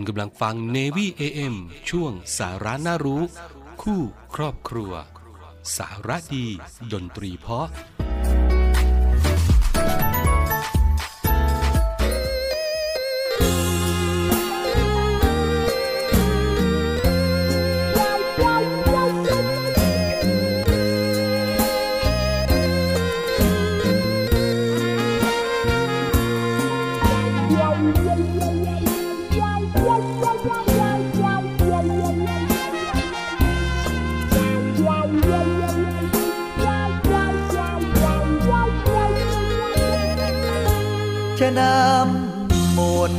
คุณกำลังฟัง Navy AM ช่วงสาระน่ารู้ คู่ครอบครัว สาระดี ดนตรีเพาะ น้ำมน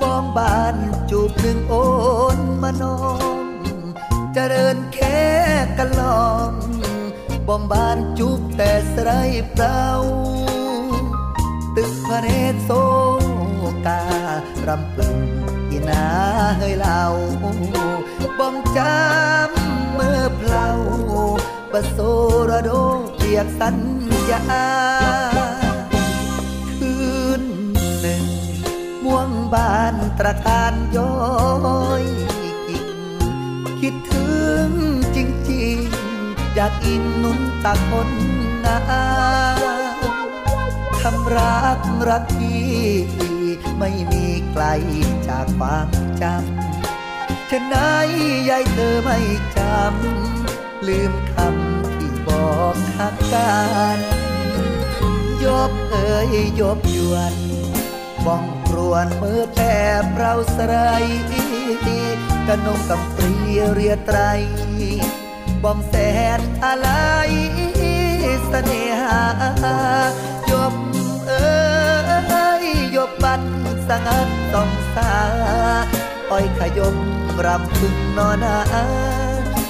บ้องบานจูบหนึ่งโอนมานองเจริญแค่กันลองบ้องบานจูบแต่สไรเปล่าตึกพระเนตรโซการำปึงอีนาเฮยเล่าบ้องจำเมื่อเพลาปะโซระโดเปียกสัญญา บานตระการย้อยกิ่งคิดถึงจริงๆ อยากอินนุนตาคนงามทำรักรักพี่ไม่มีไกลจากความจำฉะนั้นยายเธอไม่จำ ลืมคำที่บอกหักกัน ยบเอ่ยยบยวนบ้อง ครวนมือแทบเราสไรกนงกำปรีเรียไตรบองแสนอะไรเสน่หายบเอ้ยยบบันสังันต้องสาอ้อยขยมรำพึงนอนา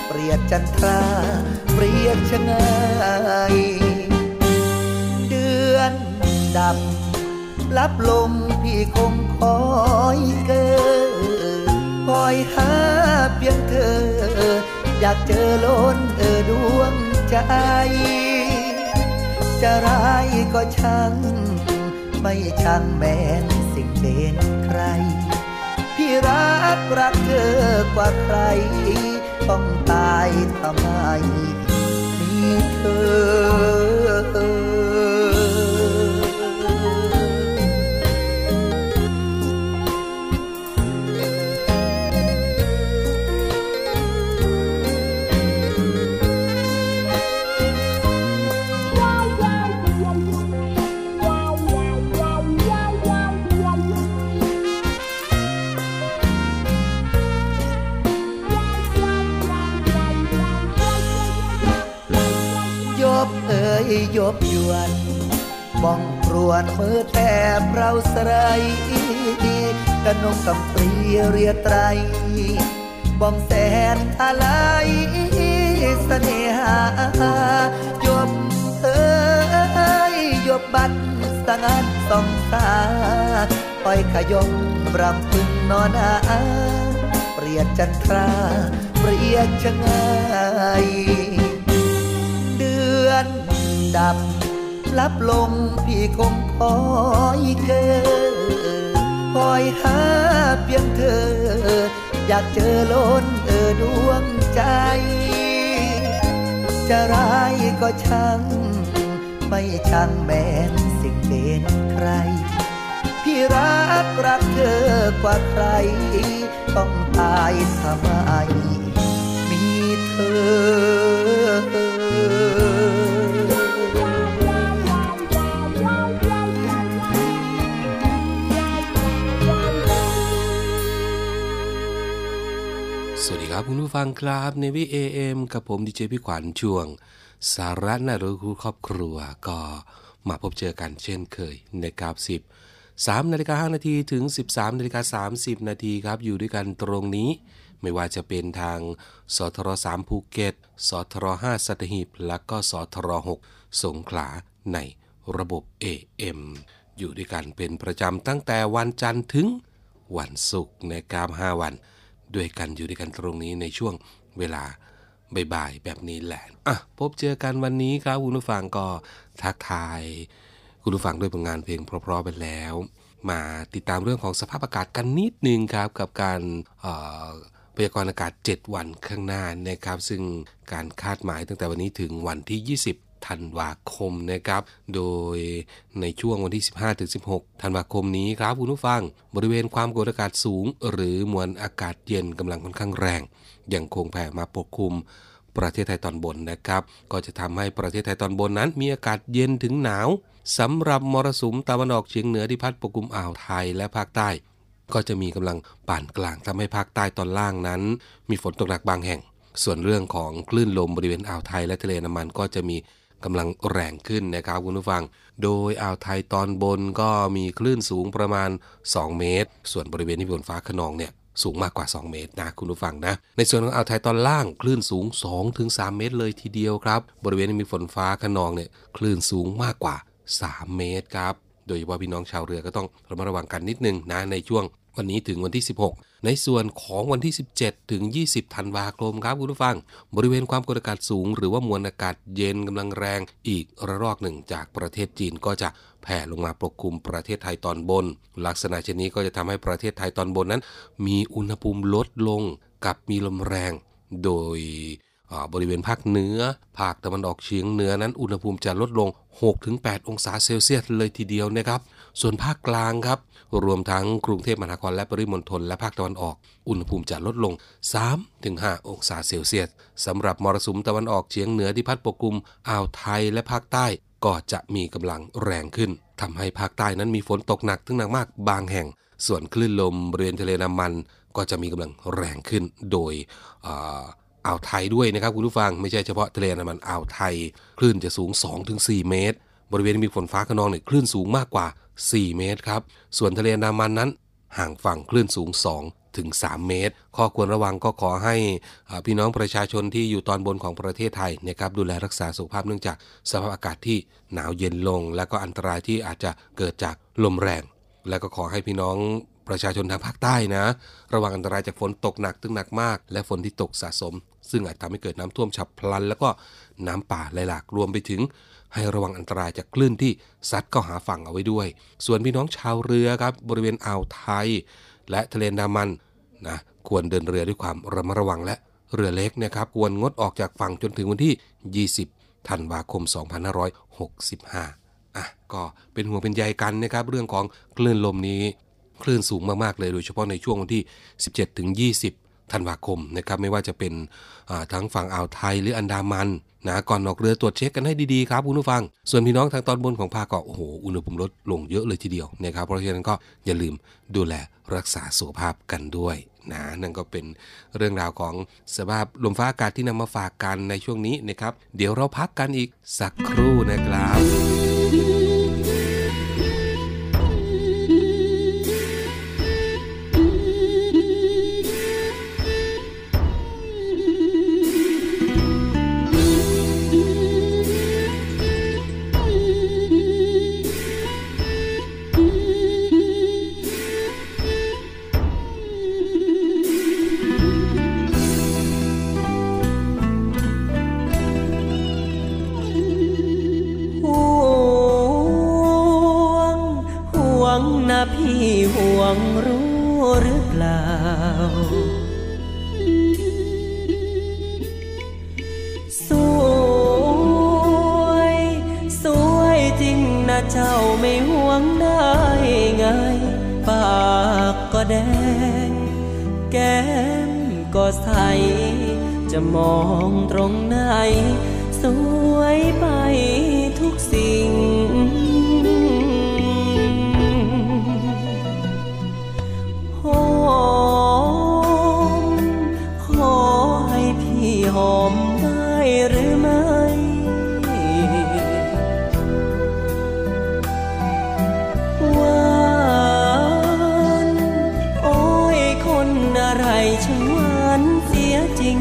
เปรียดจันทราเปรียดชงายเดือนดับ ลับลมพี่คงคอยเกิดคอยหาเพียงเธอ อยากเจอล้นเออดวงใจ จะร้ายก็ช่าง ไม่ช่างแม้นสิ่งเด่นใคร พี่รักรักเธอกว่าใคร ต้องตายทำไมมีเธอ ยบยวนบ้องครวนมือแทบเราสไรกระนงกำปรีเรียไตรบ้องแสนอะไรเสน่หายบเอ้ยยบบัดสังันสองตาปล่อยขยมรำพึงนอนาเปรียดจันทราเปรียดชะงาย ดับ ลับลงพี่คงคอยเกอคอยหาเพียงเธอ อยากเจอล้นเออดวงใจ จะร้ายก็ช่าง ไม่ช่างแม้นสิ่งเป็นใคร พี่รักรักเธอกว่าใคร ต้องตายทำไมมีเธอ สวัสดีครับคุณผู้ฟังครับในวิเอเอ็มกับผมดีเจพี่ขวัญช่วง สาระน่ารู้คู่ครอบครัวก็มาพบเจอกันเช่นเคยในกราบสิบสามนาฬิกาห้านาทีถึง 13นาฬิกาสามสิบนาทีครับอยู่ด้วยกันตรงนี้ ไม่ว่าจะเป็นทางสทรสามภูเก็ตสทรห้าสัตหีบและก็สทรหกสงขลาในระบบ AM อยู่ด้วยกันเป็นประจำตั้งแต่วันจันทร์ถึงวันศุกร์ในกราบห้าวัน ด้วยกันอยู่ด้วยกันตรงนี้ในช่วงเวลาบ่ายๆแบบนี้แหละอะพบเจอกันวันนี้ครับคุณผู้ฟังก็ทักทาย คุณผู้ฟังด้วยผลงานเพลงเพราะๆไปแล้ว มาติดตามเรื่องของสภาพอากาศกันนิดนึงครับกับการพยากรณ์อากาศ 7 วันข้างหน้านะครับ ซึ่งการคาดหมายตั้งแต่วันนี้ถึงวันที่ 20 ธันวาคมนะครับ โดยในช่วงวันที่ 15-16 ธันวาคมนี้ครับคุณผู้ฟัง บริเวณความกดอากาศสูง หรือมวลอากาศเย็นกำลังค่อนข้างแรง ยังคงแผ่มาปกคลุมประเทศไทยตอนบนนะครับ ก็จะทำให้ประเทศไทยตอนบนนั้น มีอากาศเย็นถึงหนาวสำหรับมรสุมตะวันออกเฉียงเหนือที่พัดปกคลุมอ่าวไทยและภาคใต้ ก็จะมีกำลังปานกลางทำให้ภาคใต้ตอนล่างนั้น มีฝนตกหนักบางแห่ง ส่วนเรื่องของคลื่นลมบริเวณอ่าวไทยและทะเลน้ำมันก็จะมี กำลังแรงขึ้นนะครับคุณผู้ฟัง โดยอ่าวไทยตอนบนก็มีคลื่นสูงประมาณ 2 เมตร ส่วนบริเวณที่มีฝนฟ้าขนองเนี่ยสูงมากกว่า 2 เมตรนะคุณผู้ฟังนะ ในส่วนของอ่าวไทยตอนล่างคลื่นสูง 2-3 เมตรเลยทีเดียวครับ บริเวณที่มีฝนฟ้าขนองเนี่ยคลื่นสูงมากกว่า 3 เมตรครับ โดยเฉพาะพี่น้องชาวเรือก็ต้องระมัดระวังกันนิดนึงนะในช่วง วันนี้ถึงวันที่ 16 ในส่วนของวันที่ 17 ถึง 20ธันวาคมครับคุณผู้ฟัง บริเวณความกดอากาศสูง หรือว่ามวลอากาศเย็นกำลังแรงอีกระลอกหนึ่งจากประเทศจีนก็จะแผ่ลงมาปกคลุมประเทศไทยตอนบน ลักษณะเช่นนี้ก็จะทำให้ประเทศไทยตอนบนนั้น มีอุณหภูมิลดลงกับมีลมแรง โดย บริเวณภาคเหนือ ภาคตะวันออกเฉียงเหนือนั้นอุณหภูมิจะลดลง 6-8 องศาเซลเซียสเลยทีเดียวนะครับ ส่วนภาคกลางครับ รวมทั้งกรุงเทพมหานครและปริมณฑลและภาคตะวันออก อุณหภูมิจะลดลง 3-5 องศาเซลเซียสสำหรับมรสุมตะวันออกเฉียงเหนือที่พัดปกคลุมอ่าวไทยและภาคใต้ก็จะมีกำลังแรงขึ้นทำให้ภาคใต้นั้นมีฝนตกหนักถึงหนักมากบางแห่ง ส่วนคลื่นลมบริเวณทะเลน้ำมันก็จะมีกำลังแรงขึ้นโดย อ่าวไทยด้วยนะครับคุณผู้ฟังไม่ใช่เฉพาะทะเลน้ำมันอ่าวไทย คลื่นจะสูง 2-4 เมตร บริเวณมีฝนฟ้าขนองเนี่ยคลื่นสูงมากกว่า 4 เมตรครับส่วนทะเลน้ำมันนั้น ห่างฝั่งคลื่นสูง 2ถึง 3 เมตร ข้อควรระวังก็ขอให้พี่น้องประชาชนที่อยู่ตอนบนของประเทศไทยนะครับดูแลรักษาสุขภาพเนื่องจากสภาพอากาศที่หนาวเย็นลง และก็อันตรายที่อาจจะเกิดจากลมแรง และก็ขอให้พี่น้องประชาชนทางภาคใต้นะ ระวังอันตรายจากฝนตกหนักถึงหนักมาก และฝนที่ตกสะสม ซึ่งอาจทำให้เกิดน้ำท่วมฉับพลัน แล้วก็น้ำป่าไหลหลากรวมไปถึง ให้ระวังอันตรายจากคลื่นที่ซัดเข้าหาฝั่งเอาไว้ด้วย ส่วนพี่น้องชาวเรือครับบริเวณอ่าวไทย และทะเลนดามันนะควรเดินเรือด้วยความระมัดระวังและเรือเล็กนะครับควรงดออกจากฝั่งจนถึงวันที่ 20 ธันวาคม 2565 อะก็เป็นห่วงเป็นใยกันนะครับเรื่องของคลื่นลมนี้คลื่นสูงมากๆเลยโดยเฉพาะในช่วงวันที่ 17 ถึง 20 ธันวาคมนะครับไม่ว่าจะเป็นทั้งฝั่งอ่าวไทยหรืออันดามันนะก่อนออกเรือตรวจเช็คกันให้ดีๆครับคุณผู้ฟัง ส่วนพี่น้องทางตอนบนของภาคก็โอ้โหอุณหภูมิลดลงเยอะเลยทีเดียวนะครับเพราะฉะนั้นก็อย่าลืมดูแลรักษาสุขภาพกันด้วยนะนั่นก็เป็นเรื่องราวของสภาพลมฟ้าอากาศที่นำมาฝากกันในช่วงนี้นะครับ เดี๋ยวเราพักกันอีกสักครู่นะครับ แก้มก็ใส จะมองตรงไหน สวยไปทุกสิ่งิง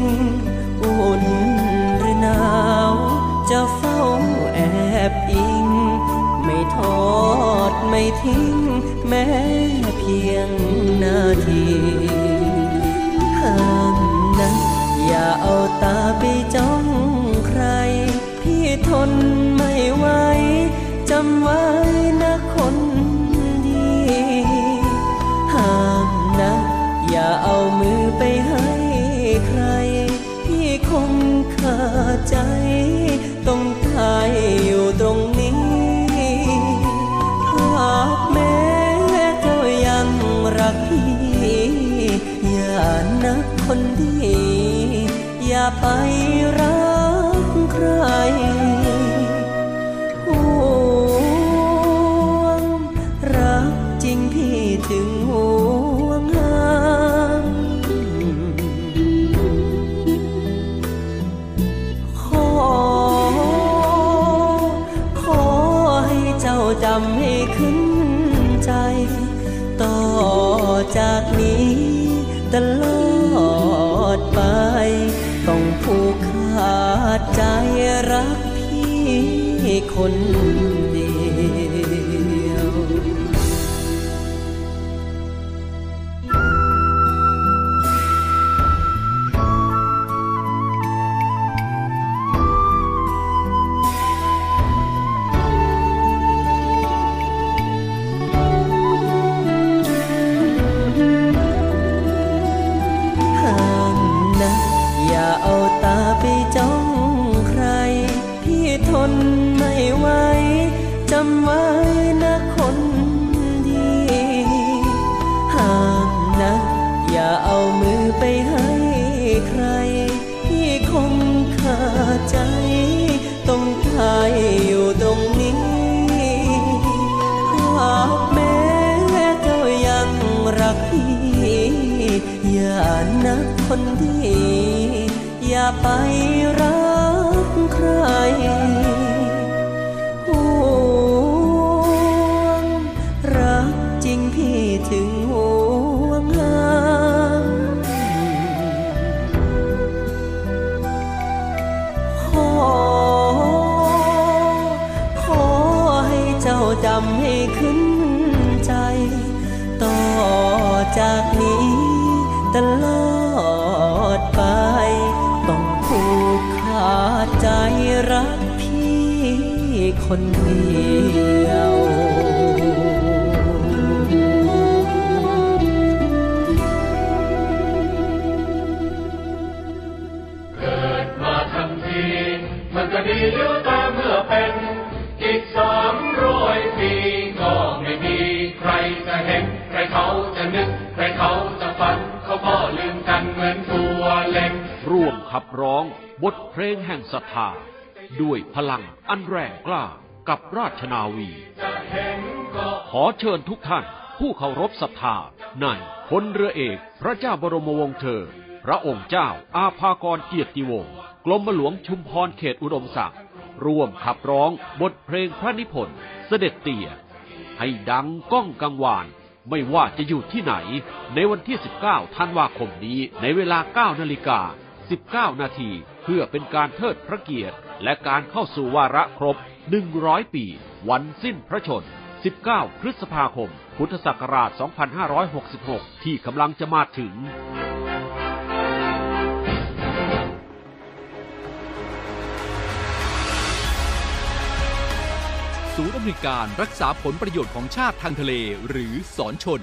อุ่นหรือหนาว จะเฝ้าแอบอิง ไม่ทอดไม่ทิ้ง แม้เพียงนาทีห้ามนะอย่าเอาตาไปจ้องใคร พี่ทนไม่ไหวจำไว้นะค จ ต้องตายอยู่ตรงนี้หากแม้เจ้ายังรักพี่อย่านักคนดี อย่าไปรักใคร จากนี้ตลอดไป ต้องผูกขาดใจรักพี่คน ไปรักใครห่วงรักจริงพี่ถึงห่วงหาขอขอให้เจ้าจำให้ขึ้นใจ ต่อจาก ขับร้องบทเพลงแห่งศรัทธา ด้วยพลังอันแรงกล้ากับราชนาวี ขอเชิญทุกท่านผู้เคารพศรัทธาในพลเรือเอกพระเจ้าบรมวงศ์เธอ พระองค์เจ้าอาภากรเกียรติวงศ์กรมหลวงชุมพรเขตอุดมศักดิ์ร่วมขับร้องบทเพลงพระนิพนธ์เสด็จเตี่ย ให้ดังก้องกังวานไม่ว่าจะอยู่ที่ไหน ในวันที่ 19 ธันวาคมนี้ในเวลา 9 นาฬิกา 19 นาที เพื่อเป็นการเทิดพระเกียรติ และการเข้าสู่วาระครบ 100 ปี วันสิ้นพระชน 19 พฤษภาคม พุทธศักราช 2566 ที่กำลังจะมาถึงศูนย์อำนวยการรักษาผลประโยชน์ของชาติทางทะเลหรือสอนชน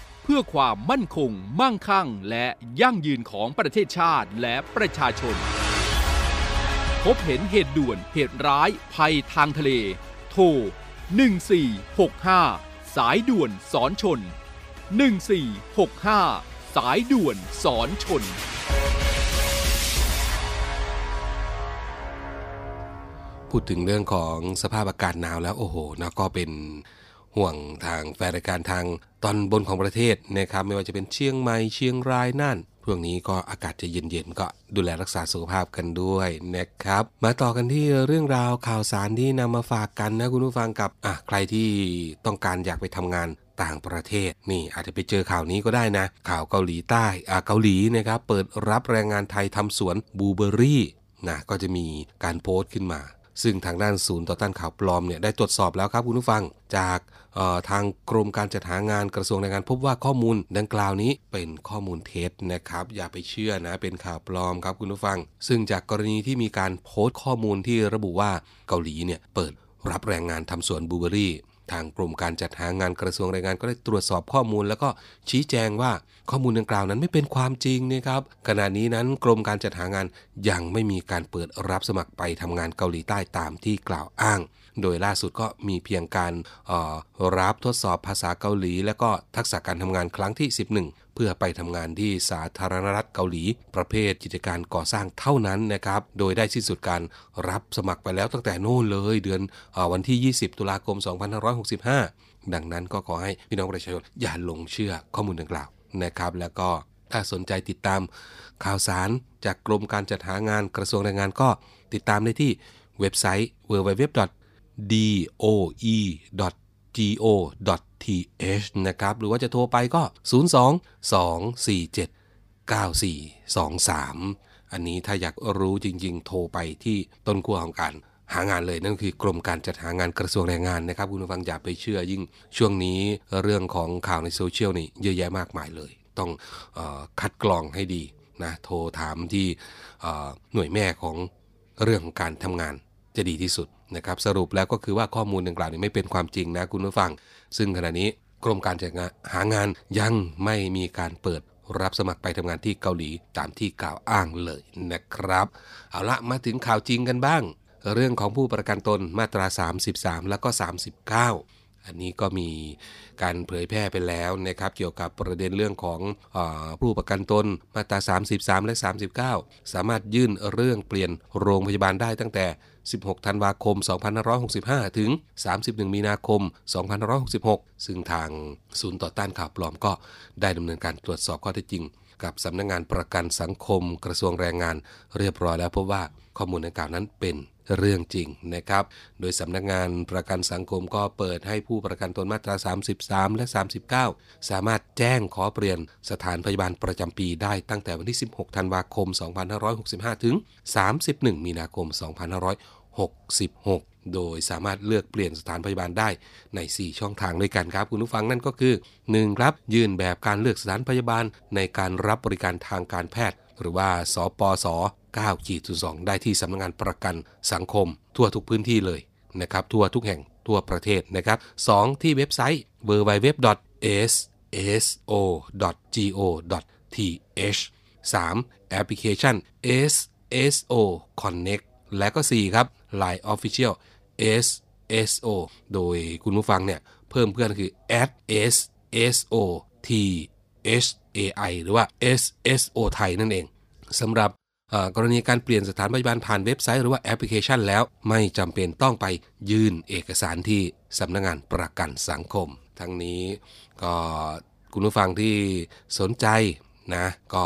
พื่อความมั่นคง มั่งคั่ง และยั่งยืนของประเทศชาติและประชาชน พบเห็นเหตุด่วนเหตุร้ายภัยทางทะเล โทร 1465 สายด่วนสอนชน 1465 สายด่วนสอนชนพูดถึงเรื่องของสภาพอากาศหนาวแล้วโอ้โหนะก็เป็นห่วงทางแฟนรายการทาง ตอนบนของประเทศนะครับไม่ว่าจะเป็นเชียงใหม่เชียงรายน่านพวกนี้ก็อากาศจะเย็นๆก็ดูแลรักษาสุขภาพกันด้วยนะครับ มาต่อกันที่เรื่องราวข่าวสารที่นำมาฝากกันนะคุณผู้ฟังกับอะใครที่ต้องการอยากไปทำงานต่างประเทศนี่อาจจะไปเจอข่าวนี้ก็ได้นะ ข่าวเกาหลีใต้อะเกาหลีนะครับเปิดรับแรงงานไทยทำสวนบูเบอรี่นะก็จะมีการโพสต์ขึ้นมา ซึ่งทางด้านศูนย์ต่อต้านข่าวปลอมเนี่ยได้ตรวจสอบแล้วครับคุณผู้ฟัง จากทางกรมการจัดหางานกระทรวงแรงงานพบว่าข้อมูลดังกล่าวนี้เป็นข้อมูลเท็จนะครับ อย่าไปเชื่อนะเป็นข่าวปลอมครับคุณผู้ฟัง ซึ่งจากกรณีที่มีการโพสต์ข้อมูลที่ระบุว่าเกาหลีเนี่ยเปิดรับแรงงานทำสวนบูเบอรี่ ทางกรมการจัดหางานกระทรวงแรงงานก็ได้ตรวจสอบข้อมูล แล้วก็ชี้แจงว่าข้อมูลดังกล่าวนั้นไม่เป็นความจริงนะครับขณะนี้นั้นกรมการจัดหางานยังไม่มีการเปิดรับสมัครไปทำงานเกาหลีใต้ตามที่กล่าวอ้าง โดยล่าสุดก็มีเพียงการรับทดสอบภาษาเกาหลี และก็ทักษะการทำงานครั้งที่ 11เพื่อไปทำงานที่สาธารณรัฐเกาหลี ประเภทกิจการก่อสร้างเท่านั้นนะครับ โดยได้สิ้นสุดการรับสมัครไปแล้วตั้งแต่โน่นเลย เดือนอวันที่ 20 ตุลาคม 2565 ดังนั้นก็ขอให้พี่น้องประชาชนอย่าหลงเชื่อข้อมูลดังกล่าวนะครับ แล้วก็ถ้าสนใจติดตามข่าวสารจากกรมการจัดหางานกระทรวงแรงงานก็ติดตามได้ที่เว็บไซต์ www.doe go.th นะครับ หรือว่าจะโทรไปก็ 02 247 9423 อันนี้ถ้าอยากรู้จริง ๆ โทรไปที่ต้นขั้วของการหางานเลยนั่นคือกรมการจัดหางานกระทรวงแรงงานนะครับ คุณผู้ฟังอย่าไปเชื่อยิ่งช่วงนี้เรื่องของข่าวในโซเชียลนี่เยอะแยะมากมายเลย ต้องอคัดกรองให้ดีนะโทรถามที่หน่วยแม่ของเรื่องของการทำงาน จะดีที่สุดนะครับสรุปแล้วก็คือว่าข้อมูลดังกล่าวนี้ไม่เป็นความจริงนะคุณผู้ฟัง ซึ่งขณะนี้กรมการจัดหางานยังไม่มีการเปิดรับสมัครไปทำงานที่เกาหลีตามที่กล่าวอ้างเลยนะครับ เอาละมาถึงข่าวจริงกันบ้าง เรื่องของผู้ประกันตนมาตรา 33 แล้วก็ 39 อันนี้ก็มีการเผยแพร่ไปแล้วนะครับเกี่ยวกับประเด็นเรื่องของอผู้ประกันตนมาตรา 33 และ 39 สามารถยื่นเรื่องเปลี่ยนโรงพยาบาลได้ตั้งแต่ 16 ธันวาคม 2565 ถึง 31 มีนาคม 2566 ซึ่งทางศูนย์ต่อต้านข่าวปลอมก็ได้ดำเนินการตรวจสอบข้อเท็จจริง กับสำนักงงานประกันสังคมกระทรวงแรงงาน เรียบร้อยแล้วพบว่าข้อมูลดังกล่าวนั้นเป็น เรื่องจริงนะครับ โดยสำนักงานประกันสังคมก็เปิดให้ผู้ประกันตนมาตรา 33 และ 39 สามารถแจ้งขอเปลี่ยนสถานพยาบาลประจำปีได้ตั้งแต่วันที่ 16 ธันวาคม 2565 ถึง 31 มีนาคม 2566โดยสามารถเลือกเปลี่ยนสถานพยาบาลได้ใน 4 ช่องทางด้วยกันครับ คุณผู้ฟังนั่นก็คือ 1. ครับ ยื่นแบบการเลือกสถานพยาบาลในการรับบริการทางการแพทย์ หรือว่าสปส9ขีด2ได้ที่สำนักงงานประกันสังคม ทั่วทุกพื้นที่เลยนะครับ ทั่วทุกแห่งทั่วประเทศนะครับ 2. ที่เว็บไซต์ www.sso.go.th 3. แอปพลิเคชัน SSO Connect และก็ 4 ครับ Line Official SSO โดยคุณผู้ฟังเนี่ย เพิ่มเพื่อนคือ @SSO T H A I หรือว่า SSO ไทยนั่นเองสำหรับกรณีการเปลี่ยนสถานพยาบาลผ่านเว็บไซต์หรือว่าแอปพลิเคชันแล้วไม่จำเป็นต้องไปยื่นเอกสารที่สำนักงงานประกันสังคม ทั้งนี้ก็คุณผู้ฟังที่สนใจนะก็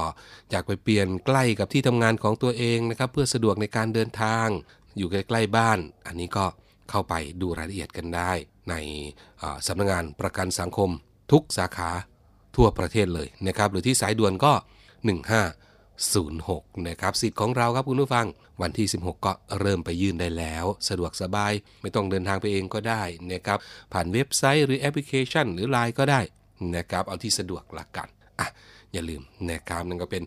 อยากไปเปลี่ยนใกล้กับที่ทำงานของตัวเองนะครับเพื่อสะดวกในการเดินทาง อยู่ใกล้ๆบ้าน อันนี้ก็เข้าไปดูรายละเอียดกันได้ ในสำนักงงานประกันสังคม ทุกสาขา ทั่วประเทศเลยนะครับหรือที่สายด่วนก็ 15 06 นะครับสิทธิ์ของเราครับคุณผู้ฟัง วันที่ 16 ก็เริ่มไปยื่นได้แล้ว สะดวกสบายไม่ต้องเดินทางไปเองก็ได้นะครับผ่านเว็บไซต์หรือแอปพลิเคชัน หรือไลน์ก็ได้นะครับเอาที่สะดวกละกันอะอย่าลืมนะครับนั่นก็เป็น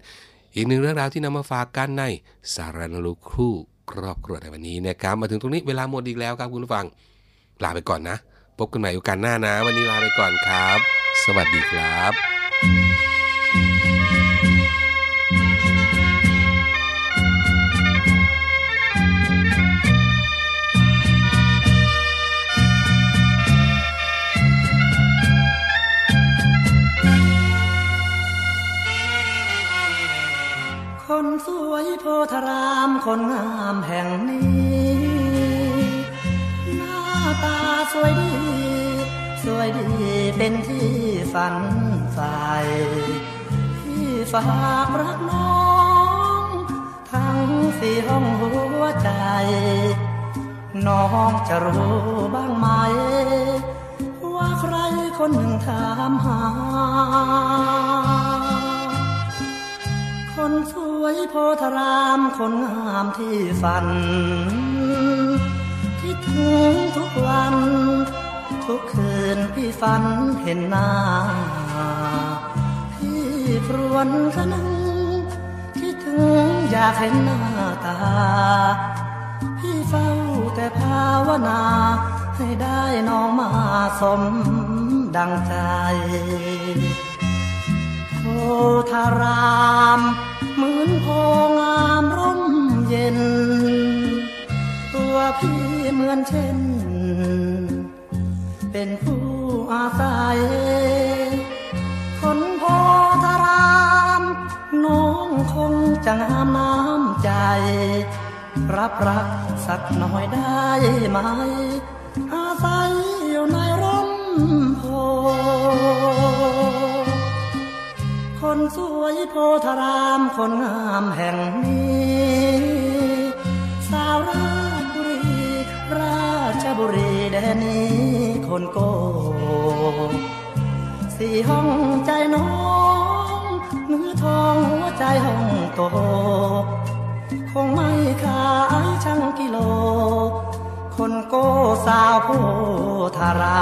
อีกหนึ่งเรื่องราวที่นำมาฝากกันในสารนลูคู่ครอบครัวในวันนี้นะครับมาถึงตรงนี้เวลาหมดอีกแล้วครับคุณผู้ฟังลาไปก่อนนะ พบกันใหม่โอกาสหน้านะ วันนี้ลาไปก่อนครับ สวัสดีครับคนสวยโพธารามคนงามแห่งนี้ หน้าตาสวยดี วยดีเป็นที่ฝันใฝ่ที่ฝากรักน้อง ทั้งสี่ห้องหัวใจ น้องจะรู้บ้างไหม ว่าใครคนหนึ่งถามหา คนสวยโพธารามคนงามที่ฝัน คิดถึงทุกวัน ทุกคืนพี่ฝันเห็นหน้า พี่ครวนคะนึงคิดถึงอยากเห็นหน้าตา พี่เฝ้าแต่ภาวนา ให้ได้น้องมาสมดังใจโพธารามเหมือนโพงามร่มเย็น ตัวพี่เหมือนเช่น เป็นผู้อาศัยคนโพธารามน้องคงจะงามน้ำใจ รับรักสักหน่อยได้ไหม อาศัยอยู่ในร่มโพคนสวยโพธารามคนงามแห่งนี้สาวราชบุรีราชบุรีแดนนี้ คนโกสี่ห้องใจน้องมือทองหัวใจห้องโต คงไม่ขายช่างกิโล คนโกสาวโพธารา